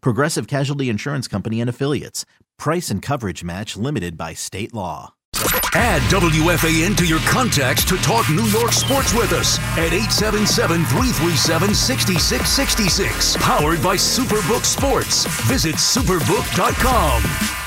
Progressive Casualty Insurance Company and Affiliates. Price and coverage match limited by state law. Add WFAN to your contacts to talk New York sports with us at 877 337 6666. Powered by Superbook Sports. Visit superbook.com.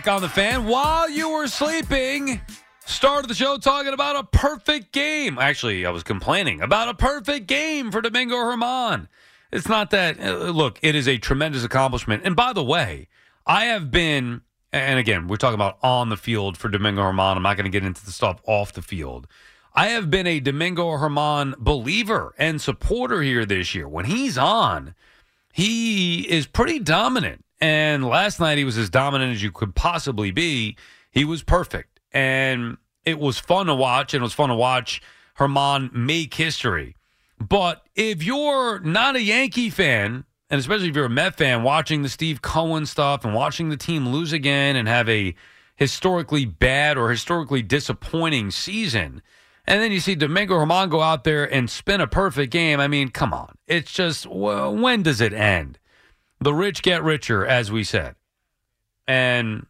back on the fan while you were sleeping. Started the show talking about a perfect game. Actually, I was complaining about a perfect game for Domingo Germán. It's not that. uh, Look, it is a tremendous accomplishment. And by the way, I have been, and again, we're talking about on the field for Domingo Germán. I'm not going to get into the stuff off the field. I have been a Domingo Germán believer and supporter here this year. When he's on, he is pretty dominant. And last night he was as dominant as you could possibly be. He was perfect. And it was fun to watch, and it was fun to watch Germán make history. But if you're not a Yankee fan, and especially if you're a Met fan, watching the Steve Cohen stuff and watching the team lose again and have a historically bad or historically disappointing season, and then you see Domingo Germán go out there and spin a perfect game. I mean, come on. It's just, when does it end? The rich get richer, as we said. And,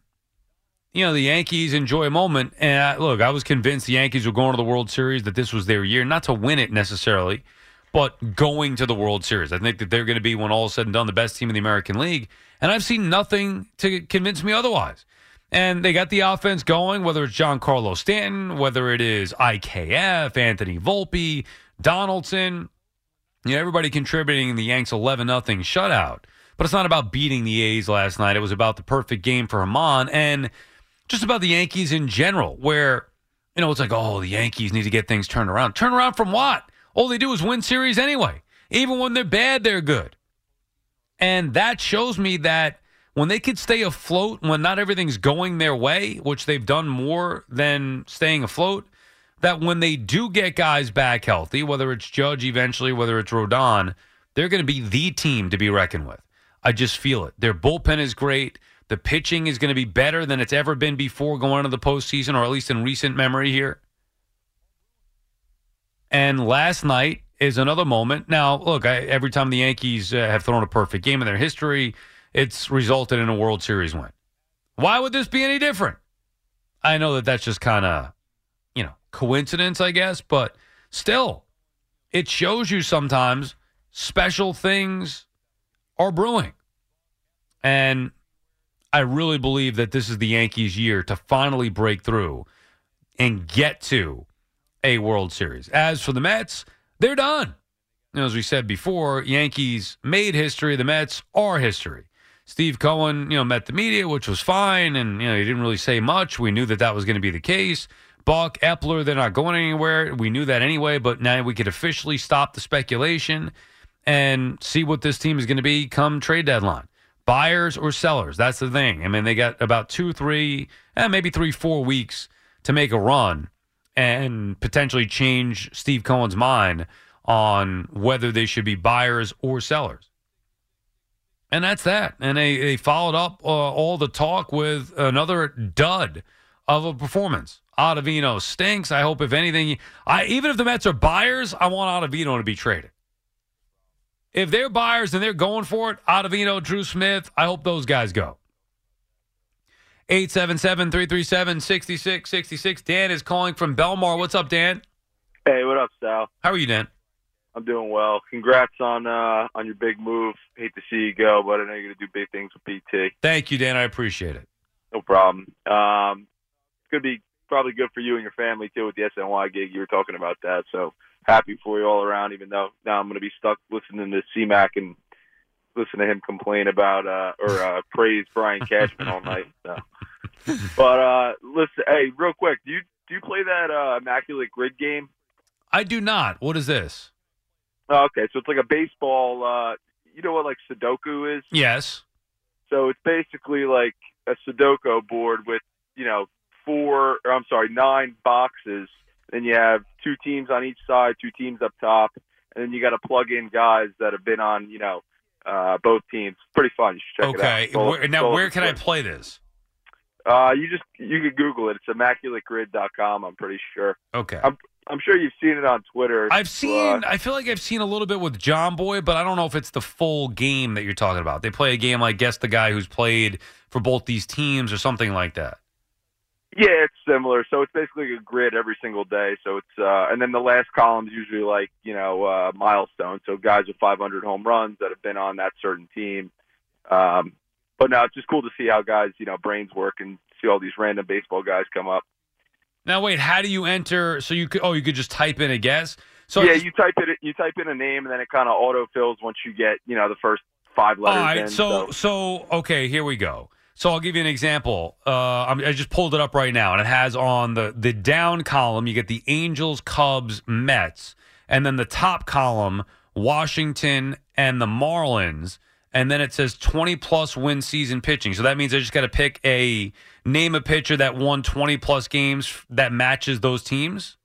you know, the Yankees enjoy a moment. And I, look, I was convinced the Yankees were going to the World Series, that this was their year, not to win it necessarily, but going to the World Series. I think that they're going to be, when all is said and done, the best team in the American League. And I've seen nothing to convince me otherwise. And they got the offense going, whether it's Giancarlo Stanton, whether it is IKF, Anthony Volpe, Donaldson, you know, everybody contributing in the Yanks 11 nothing shutout. But it's not about beating the A's last night. It was about the perfect game for Germán and just about the Yankees in general, where, you know, it's like, oh, the Yankees need to get things turned around. Turn around from what? All they do is win series anyway. Even when they're bad, they're good. And that shows me that when they could stay afloat, when not everything's going their way, which they've done more than staying afloat, that when they do get guys back healthy, whether it's Judge eventually, whether it's Rodon, they're going to be the team to be reckoned with. I just feel it. Their bullpen is great. The pitching is going to be better than it's ever been before going into the postseason, or at least in recent memory here. And last night is another moment. Now, look, I, every time the Yankees uh, have thrown a perfect game in their history, it's resulted in a World Series win. Why would this be any different? I know that that's just kind of, you know, coincidence, I guess, but still, it shows you sometimes special things are brewing. And I really believe that this is the Yankees' year to finally break through and get to a World Series. As for the Mets, they're done. Know, as we said before, Yankees made history. The Mets are history. Steve Cohen, you know, met the media, which was fine, and you know he didn't really say much. We knew that that was going to be the case. Buck, Eppler, they're not going anywhere. We knew that anyway, but now we could officially stop the speculation and see what this team is going to be come trade deadline. Buyers or sellers? That's the thing. I mean, they got about two, three, eh, maybe three, four weeks to make a run and potentially change Steve Cohen's mind on whether they should be buyers or sellers. And that's that. And they, they followed up uh, all the talk with another dud of a performance. Ottavino stinks. I hope, if anything, I even if the Mets are buyers, I want Ottavino to be traded. If they're buyers and they're going for it, Ottavino, Drew Smith, I hope those guys go. 877-337-6666. Dan is calling from Belmar. What's up, Dan? Hey, what up, Sal? How are you, Dan? I'm doing well. Congrats on uh, on your big move. Hate to see you go, but I know you're gonna do big things with BT. Thank you, Dan. I appreciate it. No problem. Um, it's gonna be probably good for you and your family too with the SNY gig. You were talking about that, so happy for you all around. Even though now I'm gonna be stuck listening to CMAC and listen to him complain about uh, or uh, praise Brian Cashman all night. So. But uh, listen, hey, real quick, do you do you play that uh, Immaculate Grid game? I do not. What is this? Oh, okay, so it's like a baseball. Uh, you know what like Sudoku is? Yes. So it's basically like a Sudoku board with, you know, four, or I'm sorry, nine boxes. Then you have two teams on each side, two teams up top, and then you got to plug in guys that have been on, you know, uh, both teams. Pretty fun. You should check Okay. it out. Where, now, where can I play this? Uh, you just you can Google it. It's immaculategrid.com. I'm pretty sure. Okay. I'm I'm sure you've seen it on Twitter. I've seen. Uh, I feel like I've seen a little bit with John Boy, but I don't know if it's the full game that you're talking about. They play a game like guess the guy who's played for both these teams or something like that. Yeah, it's similar. So it's basically a grid every single day. So it's uh, and then the last column is usually like you know uh, milestones. So guys with 500 home runs that have been on that certain team. Um, but now it's just cool to see how guys you know brains work and see all these random baseball guys come up. Now wait, how do you enter? So you could. Oh, you could just type in a guess. So yeah, you type it. You type in a name and then it kind of auto fills once you get you know the first five letters All right, in. So so okay, here we go. So I'll give you an example. Uh, I just pulled it up right now, and it has on the the down column you get the Angels, Cubs, Mets, and then the top column Washington and the Marlins, and then it says 20 plus win season pitching. So that means I just got to pick a name a pitcher that won 20 plus games that matches those teams.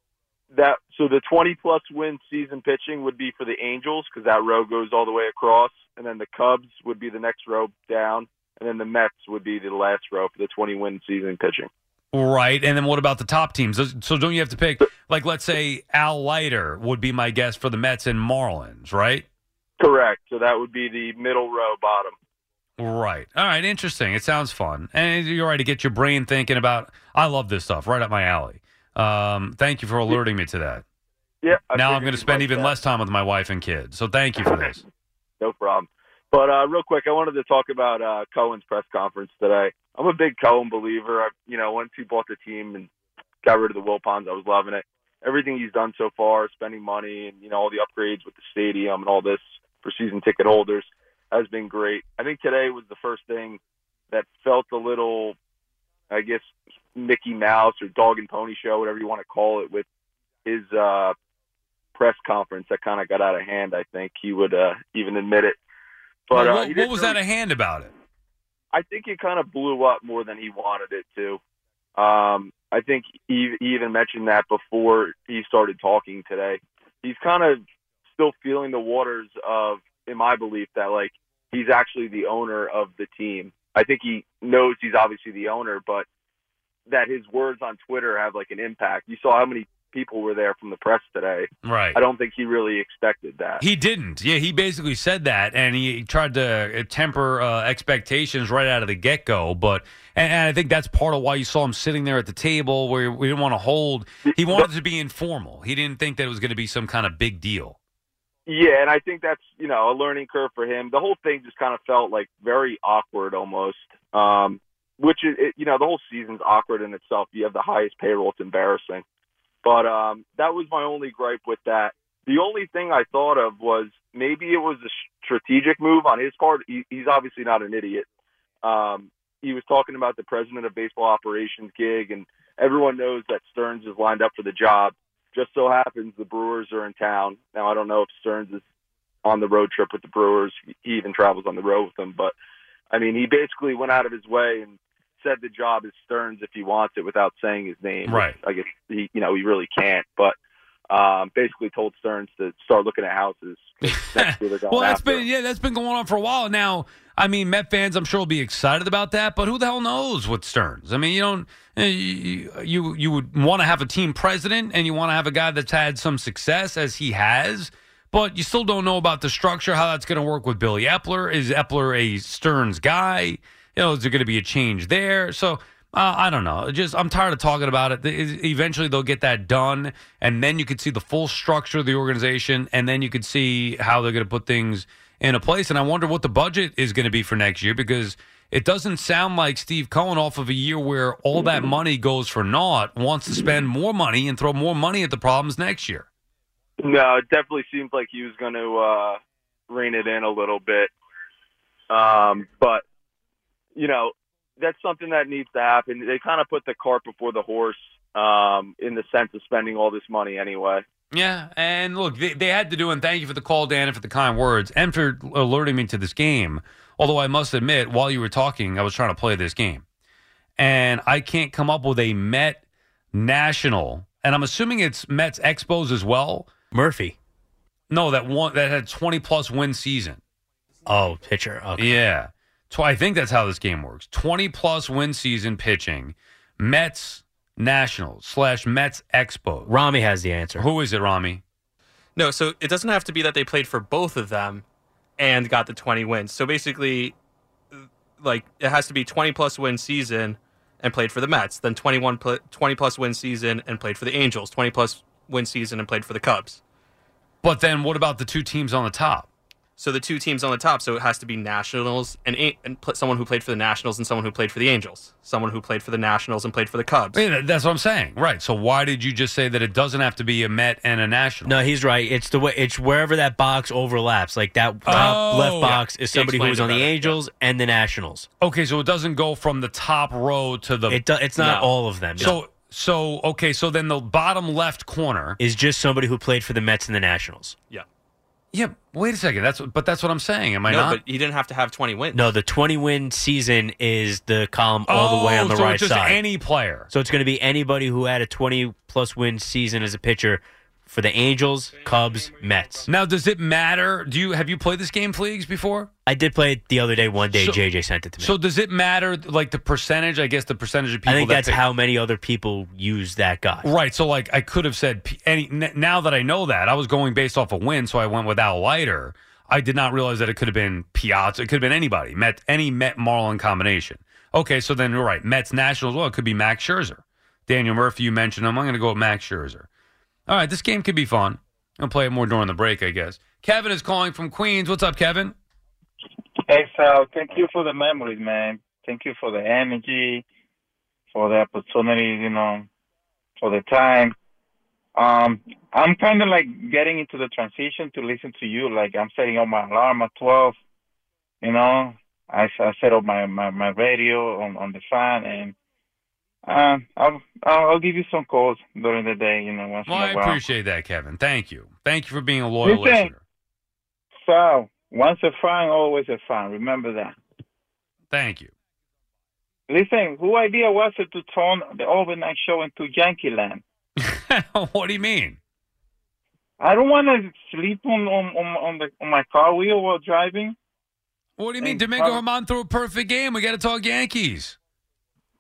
that so the 20 plus win season pitching would be for the Angels because that row goes all the way across, and then the Cubs would be the next row down, and then the Mets would be the last row for the 20 win season pitching. Right. And then what about the top teams? So don't you have to pick, like, let's say Al Leiter would be my guess for the Mets and Marlins, right? Correct. So that would be the middle row bottom. Right. All right. Interesting. It sounds fun. And you're right to get your brain thinking about, I love this stuff right up my alley. Um, thank you for alerting me to that. Yeah. I now I'm going to spend even that. less time with my wife and kids. So thank you for this. No problem. But uh, real quick, I wanted to talk about uh, Cohen's press conference today. I'm a big Cohen believer. I, you know, once he bought the team and got rid of the Wilpons, I was loving it. Everything he's done so far, spending money and you know all the upgrades with the stadium and all this for season ticket holders, has been great. I think today was the first thing that felt a little, I guess, Mickey Mouse or dog and pony show, whatever you want to call it, with his uh, press conference that kind of got out of hand. I think he would uh, even admit it. But Well, uh, what, he what was really- that a hand about it? I think it kind of blew up more than he wanted it to. Um, I think he, he even mentioned that before he started talking today. He's kind of still feeling the waters of, in my belief, that like he's actually the owner of the team. I think he knows he's obviously the owner, but that his words on Twitter have like an impact. You saw how many people were there from the press today. Right. I don't think he really expected that. He didn't. Yeah, he basically said that, and he tried to temper uh, expectations right out of the get go. But and, and I think that's part of why you saw him sitting there at the table where we didn't want to hold. He wanted to be informal. He didn't think that it was going to be some kind of big deal. Yeah, and I think that's you know a learning curve for him. The whole thing just kind of felt like very awkward almost. Um, which is it, you know the whole season's awkward in itself. You have the highest payroll; it's embarrassing. But um, that was my only gripe with that. The only thing I thought of was maybe it was a strategic move on his part. He, he's obviously not an idiot. Um, he was talking about the president of baseball operations gig, and everyone knows that Stearns is lined up for the job. Just so happens the Brewers are in town. Now I don't know if Stearns is on the road trip with the Brewers. He even travels on the road with them, but I mean, he basically went out of his way and said the job is Stearns if he wants it without saying his name. Right. I guess he, you know, he really can't, but um, basically told Stearns to start looking at houses. next year they're going well, that's after been yeah, that's been going on for a while now. I mean, Met fans, I'm sure will be excited about that, but who the hell knows with Stearns? I mean, you don't eh, you you, you would want to have a team president and you want to have a guy that's had some success as he has. but you still don't know about the structure, how that's going to work with Billy Eppler. Is Eppler a Stearns guy? You know, is there going to be a change there? So uh, I don't know. Just I'm tired of talking about it. Eventually, they'll get that done, and then you could see the full structure of the organization, and then you could see how they're going to put things in a place. And I wonder what the budget is going to be for next year because it doesn't sound like Steve Cohen, off of a year where all that money goes for naught, wants to spend more money and throw more money at the problems next year. No, it definitely seems like he was going to uh, rein it in a little bit. Um, but you know, that's something that needs to happen. They kind of put the cart before the horse um, in the sense of spending all this money anyway. Yeah, and look, they, they had to do, and thank you for the call, Dan, and for the kind words, and for alerting me to this game. Although I must admit, while you were talking, I was trying to play this game, and I can't come up with a Met National, and I'm assuming it's Mets Expos as well. Murphy. No, that one that had 20 plus win season. Oh, pitcher. Okay. Yeah. So I think that's how this game works. 20 plus win season pitching. Mets Nationals slash Mets Expo. Rami has the answer. Who is it, Rami? No, so it doesn't have to be that they played for both of them and got the 20 wins. So basically, like, it has to be 20 plus win season and played for the Mets, then 21 pl- 20 plus win season and played for the Angels, 20 plus win season and played for the Cubs. But then what about the two teams on the top? So the two teams on the top, so it has to be Nationals and, and someone who played for the Nationals and someone who played for the Angels, someone who played for the Nationals and played for the Cubs. Yeah, that's what I'm saying. Right. So why did you just say that it doesn't have to be a Met and a National? No, he's right. It's the way it's wherever that box overlaps. Like that top Oh. left box is somebody who was on the better. Angels and the Nationals. Okay, so it doesn't go from the top row to the. It do, it's not No. all of them. so so okay, so then the bottom left corner. is just somebody who played for the Mets and the Nationals. Yeah. Yeah. Wait a second. That's but that's what I'm saying. Am I no, not? but he didn't have to have 20 wins. No, the 20 win season is the column all the way oh, on Oh, the so right it's just side. Any player. so it's going to be anybody who had a 20 plus win season as a pitcher for the Angels, Cubs, Mets. Now, does it matter? Do you have you played this game, Fleegs, before? I did play it the other day. One day, So- JJ sent it to me. So does it matter, like the percentage? I guess the percentage of people. I think that that's pick- how many other people use that guy. Right. So, like, I could have said P- any. n- Now that I know that, I was going based off a win, so I went without Leiter. I did not realize that it could have been Piazza. It could have been anybody. Met any Met Marlin combination. Okay, so then you're right. Mets Nationals. Well, it could be Max Scherzer. Daniel Murphy, you mentioned him. I'm going to go with Max Scherzer. All right, this game could be fun. I'll play it more during the break, I guess. Kevin is calling from Queens. What's up, Kevin? Hey, Sal, thank you for the memories, man. Thank you for the energy, for the opportunity, you know, for the time. Um, I'm kind of like getting into the transition to listen to you. Like I'm setting up my alarm at 12. You know, I, I set up my, my, my radio on, on the fan, and uh, I'll, I'll give you some calls during the day. You know, once Well, in I a while. appreciate that, Kevin. Thank you. Thank you for being a loyal Listen. listener. So, once a fan, always a fan. Remember that. Thank you. Listen, who idea was it to turn the overnight show into Yankee Land? what do you mean? I don't want to sleep on on on, the on my car wheel while driving. What do you mean? Hey, Domingo. Germán threw a perfect game. We got to talk Yankees.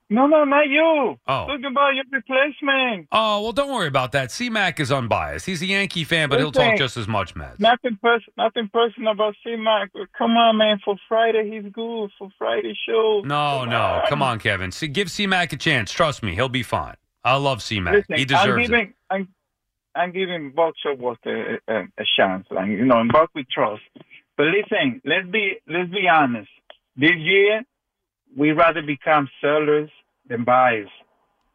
No, no, not you. Oh. Talking about your replacement. Oh, well, don't worry about that. C-Mac is unbiased. He's a Yankee fan, but he'll talk just as much, Mets. Nothing pers- nothing personal about C-Mac. Come on, man. For Friday, he's good. For Friday show. No, no. Come on, Kevin. See, give C-Mac a chance. Trust me, he'll be fine. I love C-Mac. Listen, he I'm deserves giving, it. I'm, I'm giving Buck Showalter a, a, a chance. Like, you know, in Buck we trust. But listen, let's be let's be honest. This year, we rather become sellers than buyers.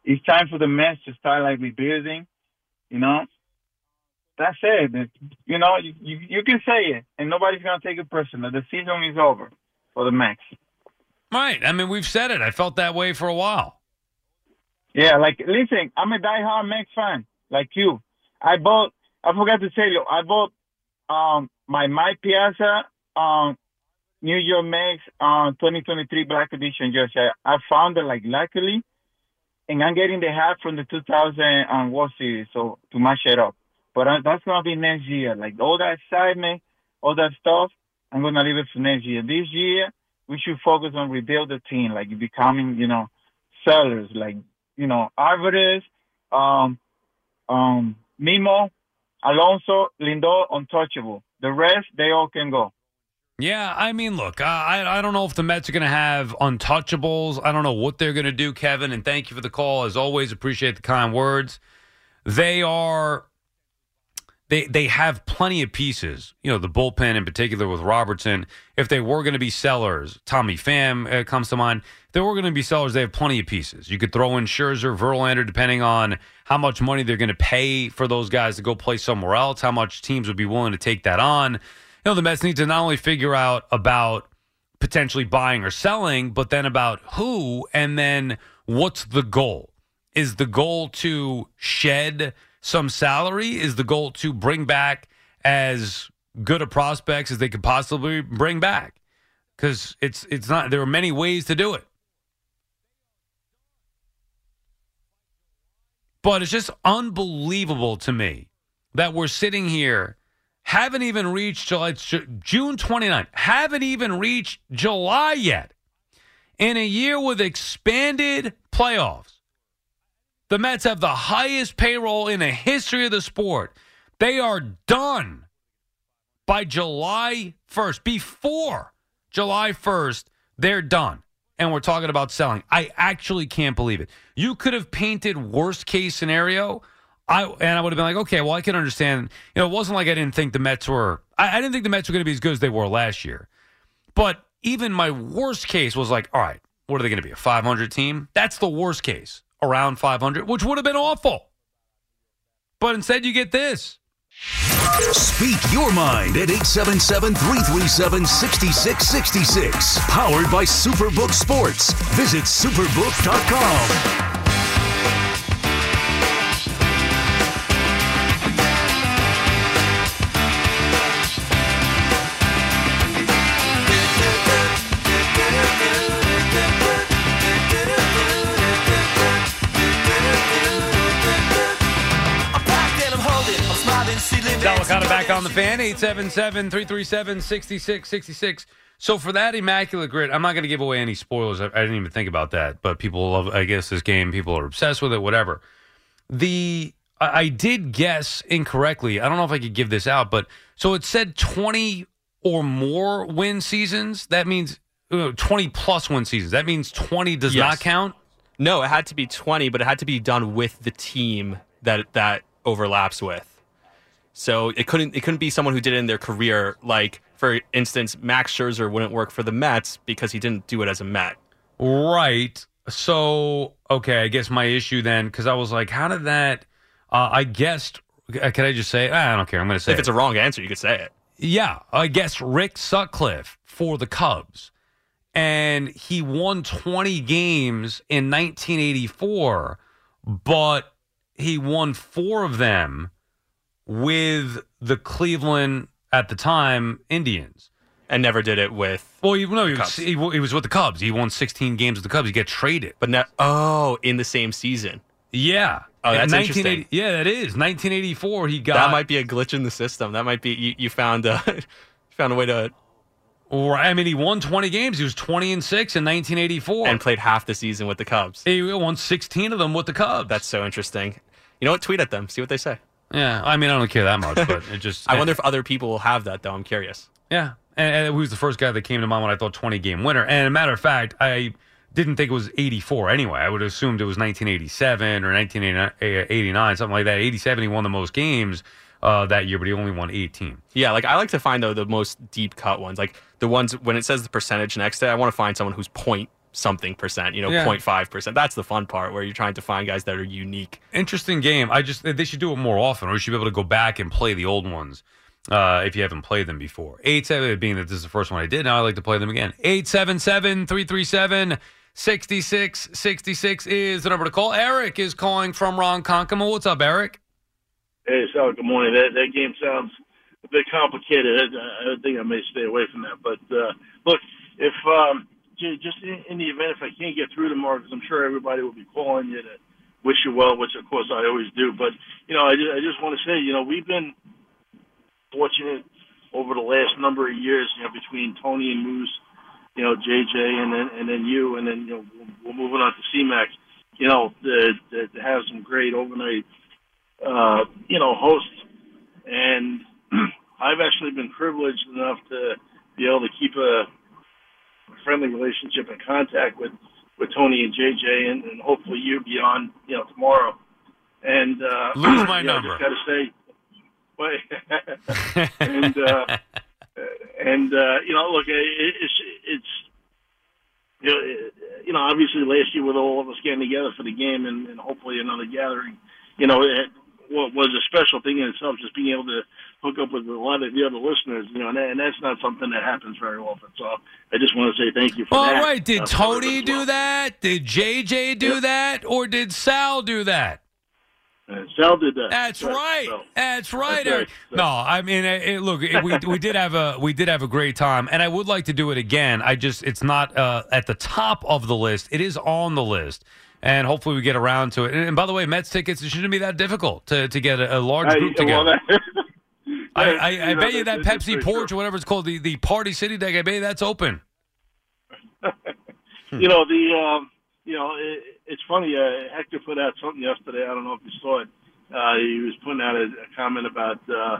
It's time for the Mets to start like rebuilding. You know, that's it. It- You know, you, you you can say it, and nobody's gonna take it personal. The season is over for the Mets. Right. I mean, we've said it. I felt that way for a while. Yeah, like listen, I'm a diehard Mets fan, like you. I bought. I forgot to tell you, I bought um my My Piazza um New York Mets um 2023 Black Edition jersey. I, I found it like luckily, and I'm getting the hat from the 2000 um, World Series, so to match it up. But uh, that's gonna be next year. Like all that excitement, all that stuff, I'm gonna leave it for next year. This year, we should focus on rebuild the team, like becoming, you know, sellers, like you know, Alvarez, um, um, Nimmo, Alonso, Lindor, untouchable. The rest, they all can go. Yeah, I mean, look, I I don't know if the Mets are going to have untouchables. I don't know what they're going to do, Kevin. And thank you for the call. As always, appreciate the kind words. They are they they have plenty of pieces. You know, the bullpen in particular with Robertson. If they were going to be sellers, Tommy Pham uh, comes to mind. If they were going to be sellers, they have plenty of pieces. You could throw in Scherzer, Verlander, depending on how much money they're going to pay for those guys to go play somewhere else. How much teams would be willing to take that on. Know, the Mets need to not only figure out about potentially buying or selling, but then about who, and then what's the goal? Is the goal to shed some salary? Is the goal to bring back as good a prospects as they could possibly bring back? Because it's it's not. There are many ways to do it, but it's just unbelievable to me that we're sitting here, haven't even reached July, June 29th, haven't even reached July yet, in a year with expanded playoffs. The Mets have the highest payroll in the history of the sport. They are done by July 1st. Before July 1st, they're done. And we're talking about selling. I actually can't believe it. You could have painted worst case scenario. I and I would have been like, okay, well, I can understand. You know, it wasn't like I didn't think the Mets were. I, I didn't think the Mets were going to be as good as they were last year. But even my worst case was like, all right, what are they going to be? A 500 team? That's the worst case around 500, which would have been awful. But instead, you get this. Speak your mind at 877 337 6666. Powered by Superbook Sports. Visit superbook.com. Delicata back on the fan, 877-337-6666. So for that Immaculate Grid, I'm not going to give away any spoilers. I, I didn't even think about that. But people love, I guess, this game. People are obsessed with it, whatever. The I, I did guess incorrectly. I don't know if I could give this out, but so it said 20 or more win seasons. That means uh, 20 plus win seasons. That means 20 does Yes. not count. No, it had to be 20, but it had to be done with the team that that overlaps with. So it couldn't it couldn't be someone who did it in their career. Like for instance, Max Scherzer wouldn't work for the Mets because he didn't do it as a Met. Right. So, okay, I guess my issue then, because I was like, how did that? Uh, I guessed. uh, Can I just say? it? I don't care. I'm going to say If it. it's a wrong answer, you could say it. Yeah, I guess Rick Sutcliffe for the Cubs. And he won 20 games in 1984, but he won four of them with the Cleveland, at the time, Indians. And never did it with. Well, you no, he was, he, he was with the Cubs. He won 16 games with the Cubs. He got traded. But now, oh, in the same season. Yeah. Oh, that's interesting. Yeah, that is. 1984, he got. that might be a glitch in the system. That might be you, you found a you found a way to Or, I mean, he won 20 games. He was 20 and 6 in 1984. and played half the season with the Cubs. he won 16 of them with the Cubs. That's so interesting. You know what? Tweet at them. See what they say. Yeah, I mean, I don't care that much, but it just. I wonder if other people will have that though. I'm curious. Yeah, and, and who's the first guy that came to mind when I thought 20 game winner? And a matter of fact, I didn't think it was 84 anyway. I would have assumed it was 1987 or 1989, something like that. 87, he won the most games uh, that year, but he only won 18. Yeah, like I like to find though the most deep cut ones, like the ones when it says the percentage next to it. I want to find someone who's point something percent, you know, Yeah. 0.5 percent. That's the fun part where you're trying to find guys that are unique. Interesting game. I just they should do it more often, or you should be able to go back and play the old ones uh, if you haven't played them before. Eight seven being that this is the first one I did. Now I like to play them again. 877-337-6666 is the number to call. Eric is calling from Ronkonkoma. What's up, Eric? Hey, Sal, good morning. That, that game sounds a bit complicated. I, I think I may stay away from that. But uh, look, if um, j- just in, in the event if I can't get through tomorrow, because I'm sure everybody will be calling you to wish you well, which of course I always do. But you know, I just, I just want to say, you know, we've been fortunate over the last number of years, you know, between Tony and Moose, you know, JJ, and then and then you, and then you know, we're moving on to CMAX. You know, to, to, to have some great overnight uh, you know, hosts and I've actually been privileged enough to be able to keep a friendly relationship and contact with with Tony and JJ, and, and hopefully you beyond you know tomorrow. And uh, Lose my you know, number. Just got to say, wait, and uh, and uh, you know, look, it, it's it's you know, it- you know, obviously last year with all of us getting together for the game and, and hopefully another gathering, you know, it what was a special thing in itself, just being able to hook up with a lot of the other listeners, you know, and, that, and that's not something that happens very often. So I just want to say thank you for All that. right. Did uh, Tony well. do that? Did JJ do that? Or did Sal do that? Uh, Sal did that. That's right. So, That's right, That's right. No, I mean, it- look, it, we we did have a we did have a great time, and I would like to do it again. I just it's not uh, at the top of the list. It is on the list, and hopefully we get around to it. And, and by the way, Mets tickets it shouldn't be that difficult to to get a, a large I- group well, together. that- I, I, I know, bet you that Pepsi Porch true. or whatever it's called, the, the Party City deck, I bet you that's open. you know the um, you know it, it's funny. Uh, Hector put out something yesterday. I don't know if you saw it. Uh, he was putting out a, a comment about uh,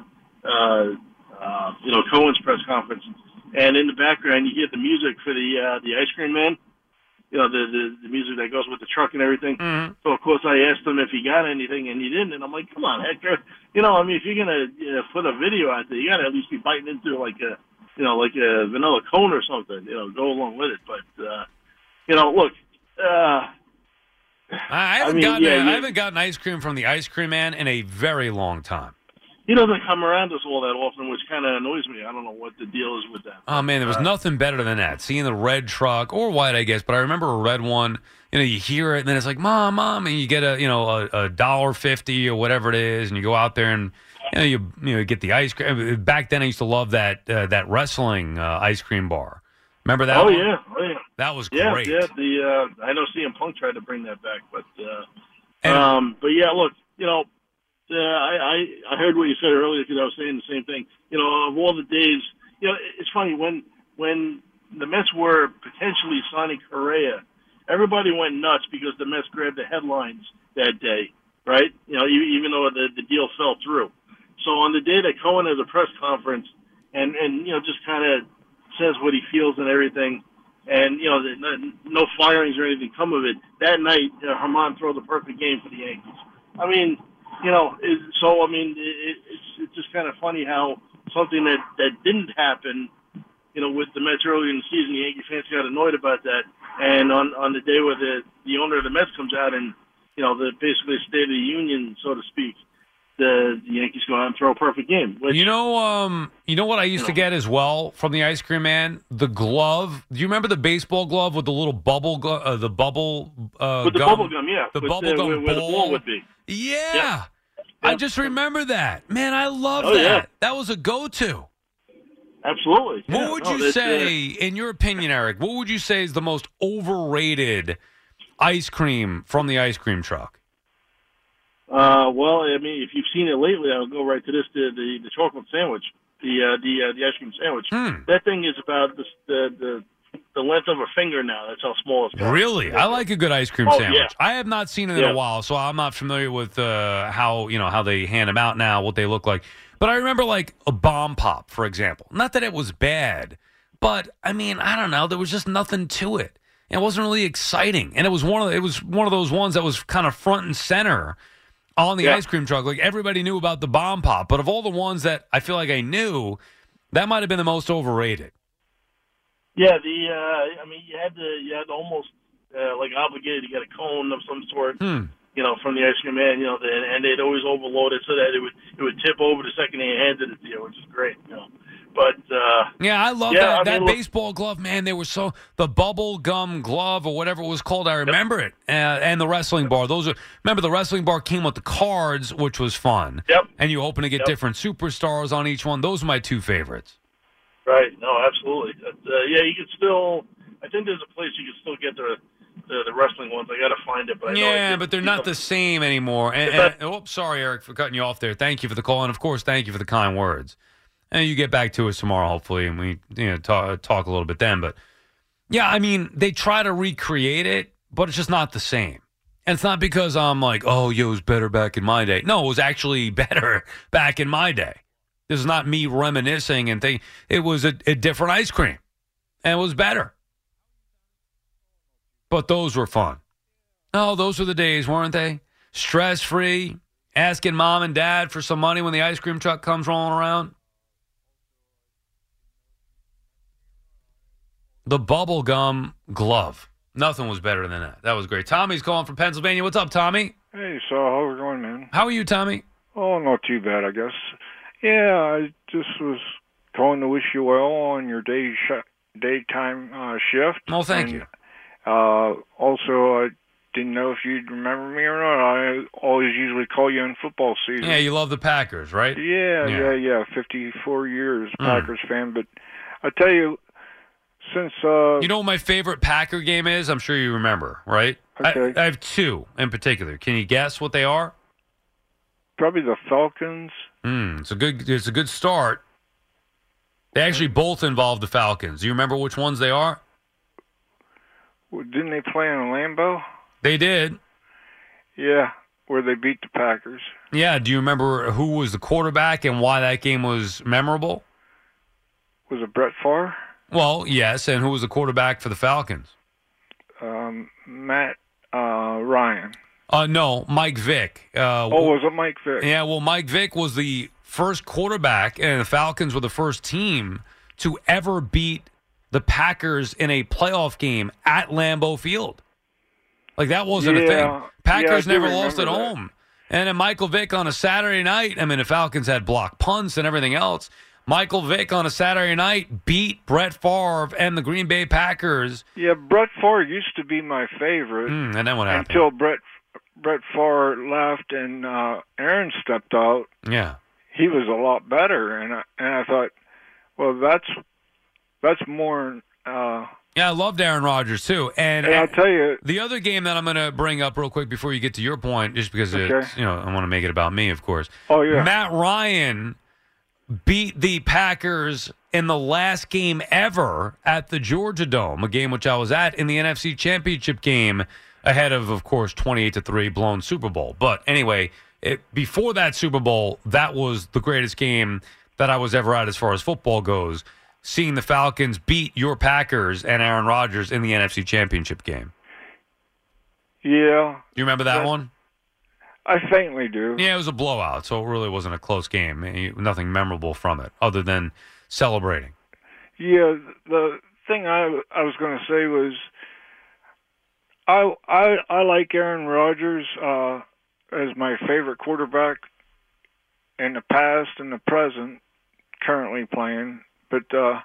uh, uh, you know Cohen's press conference, and in the background you hear the music for the uh, the ice cream man. You know the, the the music that goes with the truck and everything. Mm-hmm. So of course I asked him if he got anything, and he didn't. And I'm like, come on, Hector. You know, I mean, if you're gonna you know, put a video out there, you gotta at least be biting into like a you know like a vanilla cone or something. You know, go along with it. But uh, you know, look. Uh, I haven't mean, gotten yeah, I yeah. haven't gotten ice cream from the ice cream man in a very long time. He doesn't come around us all that often, which kind of annoys me. I don't know what the deal is with that. Oh man, there was Uh, nothing better than that. Seeing the red truck or white, I guess, but I remember a red one. You know, you hear it, and then it's like, "Mom, mom," and you get a you know a, a dollar fifty or whatever it is, and you go out there and you know you you know get the ice cream. Back then, I used to love that uh, that wrestling uh, ice cream bar. Remember that? oh one? yeah, oh yeah, that was yeah, great. yeah. The uh, I know CM Punk tried to bring that back, but uh, And- um, but yeah, look, you know, uh, I, I I heard what you said earlier because I was saying the same thing. You know, of all the days, you know, it's funny when when the Mets were potentially signing Correa, everybody went nuts because the Mets grabbed the headlines that day, right? You know, even though the the deal fell through. So on the day that Cohen has a press conference and and you know just kind of says what he feels and everything, and you know the, no, firings or anything come of it. That night, uh, Germán throws a perfect game for the Yankees. I mean, you know, it, so I mean, it, it- it's it's just kind of funny how something that that didn't happen, you know, with the Mets earlier in the season, the Yankee fans got annoyed about that, and on on the day where the the owner of the Mets comes out and you know the basically State of the Union, so to speak. The, the Yankees go out and throw a perfect game. Which, You know, um, you know what I used to get as well from the ice cream man, the glove. Do you remember the baseball glove with the little bubble, glo- uh, the bubble uh, with the gum? bubble gum, yeah, the with bubble gum where, where the ball ball. would be. Yeah. Yeah. I just remember that. Man, I love Oh, that. yeah. That was a go-to. Absolutely. What Yeah, would no, you that's, say, in your opinion, Eric? What would you say is the most overrated ice cream from the ice cream truck? Uh, well, I mean, if you've seen it lately, I'll go right to this: the the, the chocolate sandwich, the uh, the uh, the ice cream sandwich. Hmm. That thing is about the, the the the length of a finger now. That's how small it's got. Really, I like a good ice cream Oh, sandwich. yeah. I have not seen it in Yeah. a while, so I'm not familiar with uh, how you know how they hand them out now, what they look like. But I remember like a bomb pop, for example. Not that it was bad, but I mean, I don't know. There was just nothing to it. It wasn't really exciting, and it was one of it was one of those ones that was kind of front and center on the ice cream truck. Like everybody knew about the bomb pop, but of all the ones that I feel like I knew, that might have been the most overrated. Yeah, the uh, I mean, you had to you had to almost uh, like obligated to get a cone of some sort. Hmm. You know, from the ice cream man. You know, and, and they'd always overload it so that it would it would tip over the second he handed it to you, which is great. You know, but uh, Yeah, I love Yeah, that I that mean, look- baseball glove, man. They were so the bubble gum glove or whatever it was called. I remember it, uh, and the wrestling bar. Those are remember the wrestling bar came with the cards, which was fun. Yep. And you hoping to get Yep. different superstars on each one. Those are my two favorites. Right. No, absolutely. But, uh, yeah, you can still. I think there's a place you can still get the the, the wrestling ones. I got to find it, but I know I Yeah, did but they're not them. the same anymore. And, and, oh, sorry, Eric, for cutting you off there. Thank you for the call, and of course, thank you for the kind words. And you get back to us tomorrow, hopefully, and we you know talk, talk a little bit then. But yeah, I mean, they try to recreate it, but it's just not the same. And it's not because I'm like, oh, yo, it was better back in my day. No, it was actually better back in my day. This is not me reminiscing and think it was a, a different ice cream and it was better. But those were fun. Oh, those were the days, weren't they? Stress free, asking mom and dad for some money when the ice cream truck comes rolling around. The bubble gum glove. Nothing was better than that. That was great. Tommy's calling from Pennsylvania. What's up, Tommy? Hey, so how's it going, man? How are you, Tommy? Oh, not too bad, I guess. Yeah, I just was calling to wish you well on your day sh- daytime uh, shift. Oh, thank And, you. Uh, also, I didn't know if you'd remember me or not. I always usually call you in football season. Yeah, you love the Packers, right? Yeah, Yeah. yeah, yeah. Fifty-four years Mm. Packers fan, but I tell you, since uh, You know what my favorite Packer game is? I'm sure you remember, right? Okay. I, I have two in particular. Can you guess what they are? probably the Falcons. Hmm, it's a good. It's a good start. They actually both involve the Falcons. Do you remember which ones they are? Didn't they play in a Lambeau? They did. Yeah, where they beat the Packers. Yeah. Do you remember who was the quarterback and why that game was memorable? Was it Brett Favre? Well, yes. And who was the quarterback for the Falcons? Um, Matt uh, Ryan. Uh, no, Mike Vick. Uh, Oh, was it Mike Vick? Yeah, well, Mike Vick was the first quarterback, and the Falcons were the first team to ever beat the Packers in a playoff game at Lambeau Field. Like that wasn't a thing. Packers do never lost at that. home. And then Michael Vick on a Saturday night. I mean, the Falcons had blocked punts and everything else. Michael Vick on a Saturday night beat Brett Favre and the Green Bay Packers. Yeah, Brett Favre used to be my favorite Mm, and then what happened? until Brett Brett Favre left and uh, Aaron stepped out. yeah. He was a lot better, and I, and I thought, well, that's that's more. Uh, Yeah, I loved Aaron Rodgers too. And, and I'll tell you, The other game that I'm going to bring up real quick before you get to your point, just because Okay. it's, you know I want to make it about me, of course. Oh, yeah. Matt Ryan beat the Packers in the last game ever at the Georgia Dome, a game which I was at in the NFC Championship game ahead of, of course, 28 to three blown Super Bowl. But anyway, it, before that Super Bowl, that was the greatest game that I was ever at as far as football goes. Seeing the Falcons beat your Packers and Aaron Rodgers in the NFC Championship game. yeah, Do You remember that one? I faintly do. Yeah, it was a blowout, so it really wasn't a close game. Eh, Nothing memorable from it, other than celebrating. Yeah, the thing I I was going to say was, I I I like Aaron Rodgers uh, as my favorite quarterback in the past and the present, currently playing. But uh,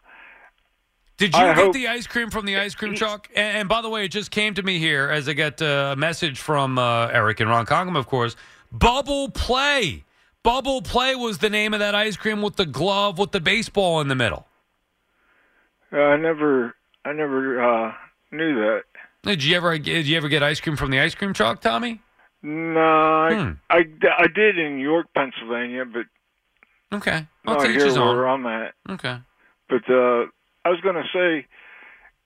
Did you I get hope- the ice cream from the ice cream truck? And, and by the way, it just came to me here as I got uh, a message from uh, Eric and Ronkonkoma, of course. Bubble Play. Bubble Play was the name of that ice cream with the glove with the baseball in the middle. I never I never uh, knew that. Did you ever did you ever get ice cream from the ice cream truck, Tommy? No, I, Hmm. I, I did in York, Pennsylvania, but Okay, not here where I'm at. Okay. But uh, I was going to say,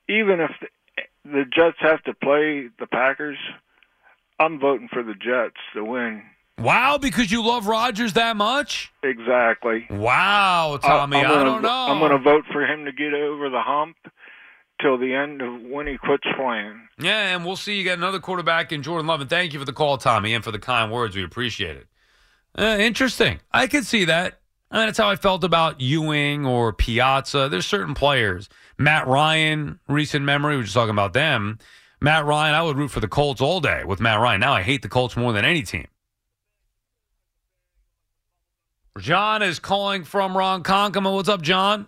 even if the, the Jets have to play the Packers, I'm voting for the Jets to win. Wow, because you love Rodgers that much? Exactly. Wow, Tommy, I'm gonna- don't know. I'm going to vote for him to get over the hump till the end of when he quits playing. Yeah, and we'll see. You got another quarterback in Jordan Love, and thank you for the call, Tommy, and for the kind words. We appreciate it. Uh, interesting. I could see that. I mean, that's how I felt about Ewing or Piazza. There's certain players. Matt Ryan, recent memory. We were just talking about them. Matt Ryan, I would root for the Colts all day with Matt Ryan. Now I hate the Colts more than any team. John is calling from Ronkonkoma. What's up, John?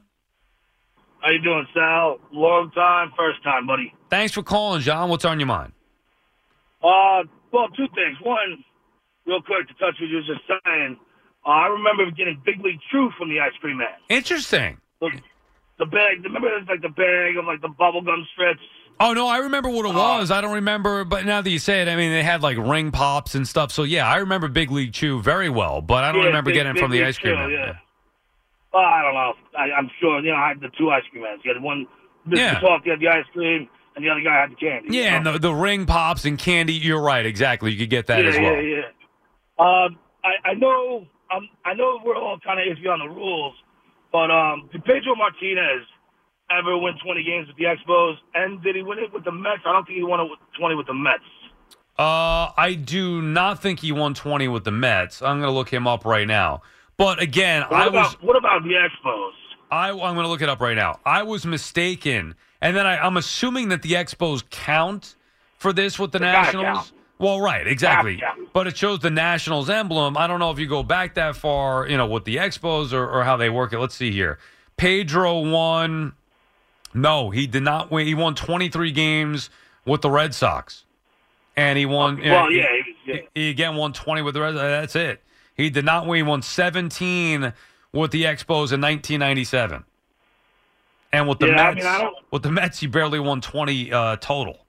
How you doing, Sal? Long time, first time, buddy. Thanks for calling, John. What's on your mind? Uh, well, two things. One, real quick to touch what you were just saying. Uh, I remember getting Big League Chew from the ice cream man. Interesting. Look, the bag. Remember, there's like the bag of like the bubble gum strips. Oh no, I remember what it Oh. was. I don't remember, but now that you say it, I mean they had like ring pops and stuff. So yeah, I remember Big League Chew very well, but I don't Yeah, remember Big- getting it from the ice cream. Chew, man. yeah. Well, I don't know. I, I'm sure. You know, I had the two ice cream mans. You had one. Mr. Yeah. Talk, you had the ice cream. and the other guy had the candy. Yeah, and the, the ring pops and candy. You're right, exactly. You could get that yeah, as well. Yeah, yeah. Um, I, I know, um, I know we're all kind of iffy on the rules, but um, did Pedro Martinez ever win 20 games with the Expos? And did he win it with the Mets? I don't think he won it with 20 with the Mets. Uh, I do not think he won 20 with the Mets. I'm going to look him up right now. But again, What I about was what about the Expos? I I'm going to look it up right now. I was mistaken, and then I, I'm assuming that the Expos count for this with the They Nationals. Well, right, exactly. But it shows the Nationals emblem. I don't know if you go back that far, you know, with the Expos or, or how they work it. Let's see here. Pedro won. No, he did not win. He won 23 games with the Red Sox, and he won. Well, he- yeah, he yeah. he again won 20 with the Red Sox. That's it. He did not win. He won 17 with the Expos in 1997. And with the Yeah, I Mets, mean, I with the Mets, he barely won 20 uh, total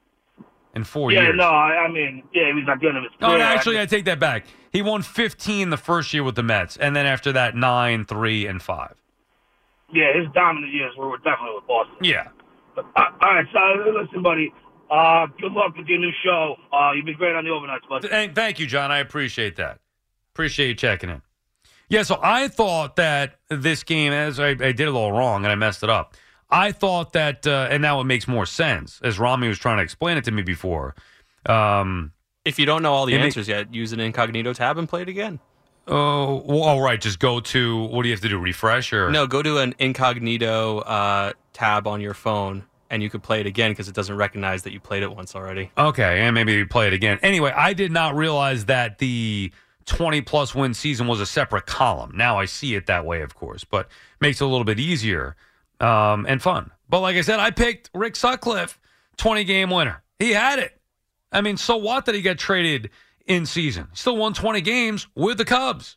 in four yeah, years. no, I, I mean, yeah, he was at the end of his No, career. no, actually, I take that back. He won 15 the first year with the Mets, and then after that, nine, three, and five. yeah, his dominant years were definitely with Boston. Yeah. But, uh, all right, so listen, buddy. Uh, good luck with your new show. Uh, you've been great on the overnights, buddy. Thank you, John. I appreciate that. Appreciate you checking in. Yeah, so I thought that this game, as I, I did a little wrong and I messed it up. I thought that, uh, and now it makes more sense as Rami was trying to explain it to me before. Um, If you don't know all the It answers yet, use an incognito tab and play it again. oh, well, all right, just go to what do you have to do? Refresh or No, go to an incognito uh, tab on your phone, and you could play it again because it doesn't recognize that you played it once already. Okay, and maybe we play it again. Anyway, I did not realize that the 20 plus win season was a separate column. Now I see it that way, of course, but makes it a little bit easier um, and fun. But like I said, I picked Rick Sutcliffe, 20 game winner. He had it. I mean, so what that he got traded in season? Still won 20 games with the Cubs.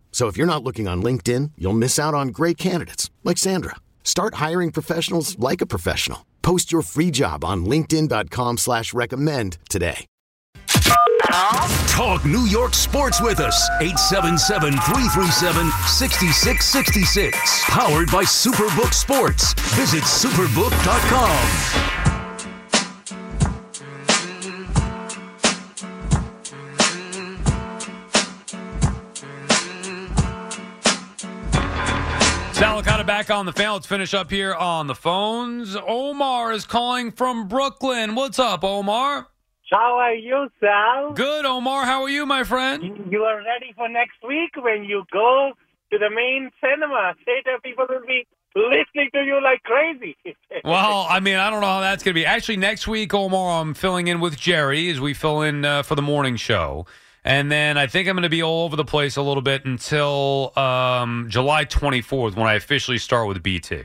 So if you're not looking on LinkedIn, you'll miss out on great candidates like Sandra. Start hiring professionals like a professional. Post your free job on linkedin.com slash recommend today. Talk New York sports with us. 877 337 6666. Powered by Superbook Sports. Visit superbook.com. Sal Licata back on the fan. Let's finish up here on the phones. Omar is calling from Brooklyn. What's up, Omar? How are you, Sal? Good, Omar. How are you, my friend? You are ready for next week when you go to the main cinema. Theater people will be listening to you like crazy. Well, I mean, I don't know how that's going to be. Actually, next week, Omar, I'm filling in with Jerry as we fill in uh, for the morning show. And then I think I'm going to be all over the place a little bit until um, July 24th when I officially start with BT.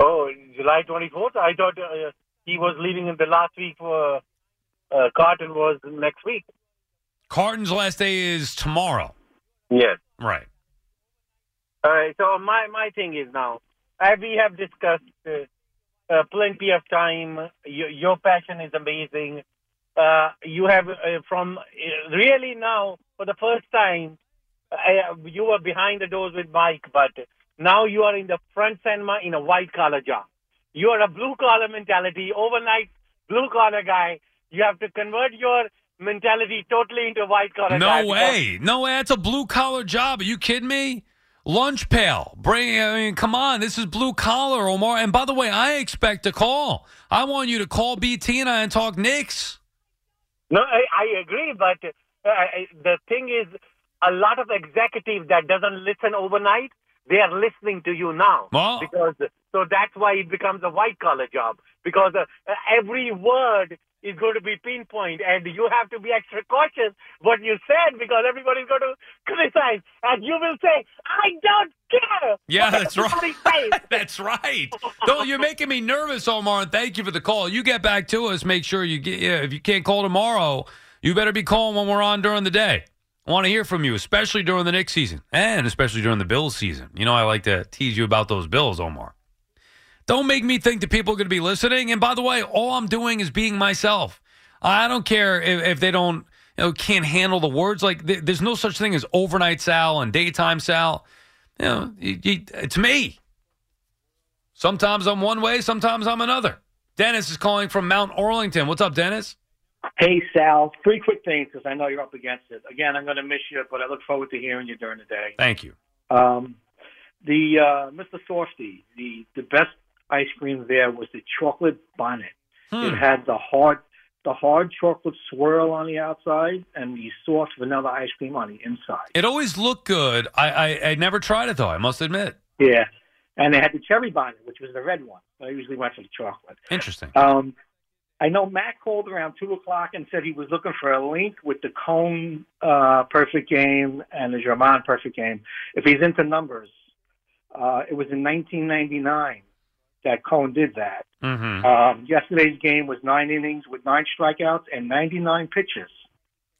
oh, July 24th? I thought uh, he was leaving in the last week for uh, Carton was next week. Carton's last day is tomorrow. Yes. Right. All right. So my my thing is now, as we have discussed uh, uh, plenty of time. Your, your passion is amazing. Uh, you have uh, from uh, really now for the first time, uh, you were behind the doors with Mike, but now you are in the front cinema in a white collar job. You are a blue collar mentality, overnight blue collar guy. You have to convert your mentality totally into white collar. guy No way. No way. That's a blue collar job. Are you kidding me? Lunch pail. Bring. I mean, come on. This is blue collar, Omar. And by the way, I expect a call. I want you to call BT and I and talk Knicks. No, I, I agree, but uh, the thing is, a lot of executives that doesn't listen overnight, they are listening to you now. Well- because so that's why it becomes a white collar job because uh, every word is going to be pinpoint, and you have to be extra cautious what you said because everybody's going to criticize, and you will say, "I don't care." Yeah, that's right. that's right. Don't you're making me nervous, Omar. And thank you for the call. You get back to us. Make sure you get. Yeah, if you can't call tomorrow, you better be calling when we're on during the day. I want to hear from you, especially during the Knicks season and especially during the Bills season. You know, I like to tease you about those Bills, Omar. Don't make me think that people are going to be listening. And by the way, all I'm doing is being myself. I don't care if, if they don't, you know, can't handle the words. Like th- there's no such thing as overnight Sal and daytime Sal. You know, you, it's me. Sometimes I'm one way, sometimes I'm another. Dennis is calling from Mount Arlington. What's up, Dennis? Hey, Sal. Three quick things because I know you're up against it. Again, I'm going to miss you, but I look forward to hearing you during the day. Thank you. Um, the uh, Mr. Softee, the the best ice cream there was the chocolate bonnet. Hmm. It had the hard the hard chocolate swirl on the outside and the soft vanilla ice cream on the inside. It always looked good. I, I, I never tried it though. I must admit. Yeah, and they had the cherry bonnet, which was the red one. I usually went for the chocolate. Interesting. Um, I know Matt called around two o'clock and said he was looking for a link with the Cone uh, perfect game and the Germán perfect game. If he's into numbers, uh, it was in 1999 that Cone did that. Mm-hmm. Um, yesterday's game was nine innings with nine strikeouts and 99 pitches.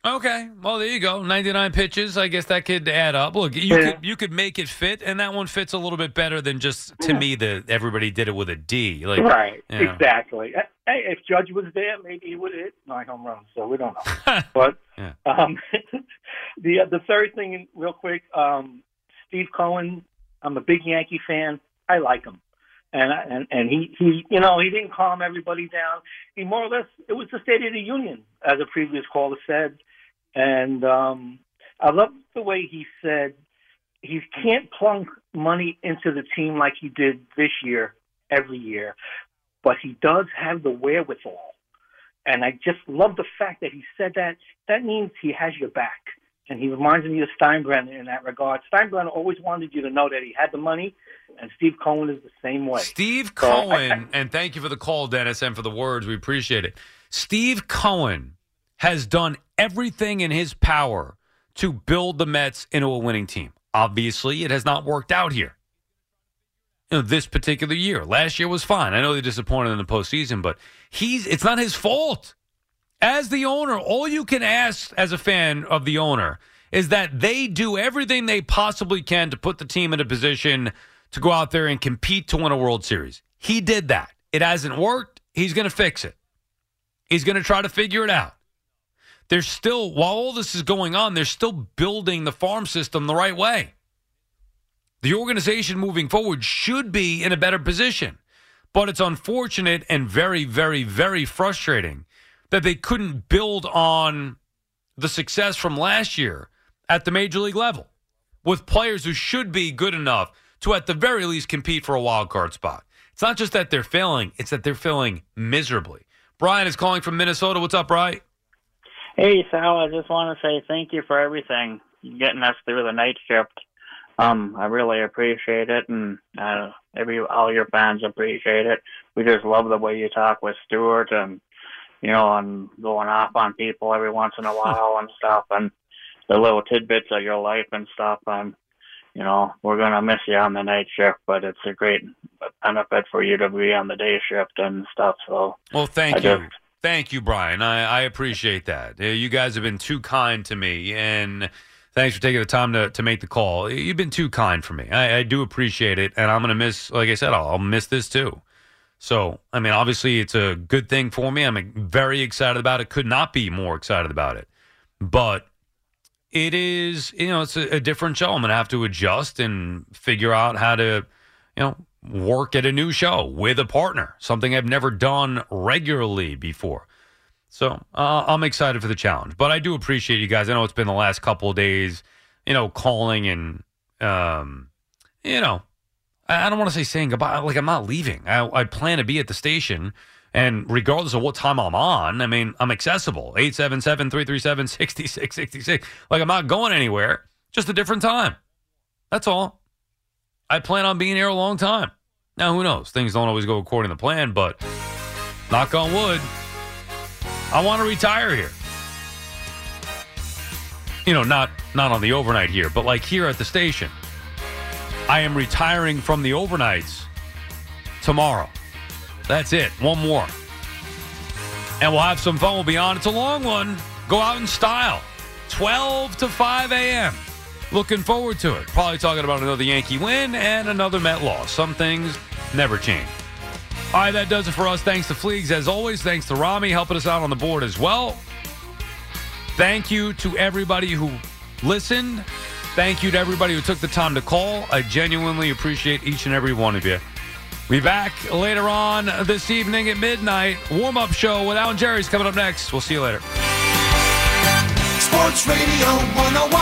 Okay, well there you go. Ninety nine pitches. I guess that could add up. Look, you Yeah. could you could make it fit, and that one fits a little bit better than just to me the everybody did it with a D. Like right, you know. exactly. Hey, if Judge was there, maybe he would have hit nine home runs. So we don't know. but Yeah. um, the the third thing, real quick, um, Steve Cohen. I'm a big Yankee fan. I like him, and and and he he you know he didn't calm everybody down. He more or less it was the State of the Union, as a previous caller said, and um, I love the way he said he can't plunk money into the team like he did this year every year, but he does have the wherewithal. And I just love the fact that he said that. That means he has your back. And he reminds me of Steinbrenner in that regard. Steinbrenner always wanted you to know that he had the money, and Steve Cohen is the same way. Steve So I- Cohen, and thank you for the call, Dennis, and for the words. We appreciate it. Steve Cohen has done everything in his power to build the Mets into a winning team. Obviously, it has not worked out here. You know, this particular year. Last year was fine. I know they disappointed in the postseason, but he's it's not his fault. As the owner, all you can ask as a fan of the owner is that they do everything they possibly can to put the team in a position to go out there and compete to win a World Series. He did that. It hasn't worked. He's going to fix it. He's going to try to figure it out. There's still, while all this is going on, they're still building the farm system the right way. The organization moving forward should be in a better position. But it's unfortunate and very, very, very frustrating that they couldn't build on the success from last year at the major league level with players who should be good enough to, at the very least, compete for a wild card spot. It's not just that they're failing, it's that they're failing miserably. Brian is calling from Minnesota. What's up, Brian? Hey, Sal, I just want to say thank you for everything, getting us through the night shift. Um, I really appreciate it, and uh, every all your fans appreciate it. We just love the way you talk with Stuart, and you know, and going off on people every once in a while and stuff, and the little tidbits of your life and stuff. And you know, we're gonna miss you on the night shift, but it's a great benefit for you to be on the day shift and stuff. So, Well, thank I you. just- Thank you, Brian. I, I appreciate that. You guys have been too kind to me, and thanks for taking the time to, to make the call. You've been too kind for me. I, I do appreciate it, and I'm going to miss, like I said, I'll, I'll miss this too. So, I mean, obviously, it's a good thing for me. I'm very excited about it. Could not be more excited about it. But it is, you know, it's a, a different show. I'm going to have to adjust and figure out how to, you know, work at a new show with a partner, something I've never done regularly before. So uh, I'm excited for the challenge. But I do appreciate you guys. I know it's been the last couple of days, you know, calling and, um, you know, I don't want to say saying goodbye. Like I'm not leaving. I, I plan to be at the station And regardless of what time I'm on, I mean, I'm accessible. 877 337 6666. Like, I'm not going anywhere, just a different time. That's all. I plan on being here a long time. Now, who knows? Things don't always go according to plan, but knock on wood, I want to retire here. You know, not not on the overnight here, but like here at the station. I am retiring from the overnights tomorrow. That's it. One more. And we'll have some fun. We'll be on. It's a long one. Go out in style. 12 to 5 a.m. Looking forward to it. Probably talking about another Yankee win and another Met loss. Some things never change. All right, that does it for us. Thanks to Fleegs, as always. Thanks to Rami helping us out on the board as well. Thank you to everybody who listened. Thank you to everybody who took the time to call. I genuinely appreciate each and every one of you. Be back later on this evening at midnight. Warm up show with Alan Jerry's coming up next. We'll see you later. Sports Radio 1019 FM.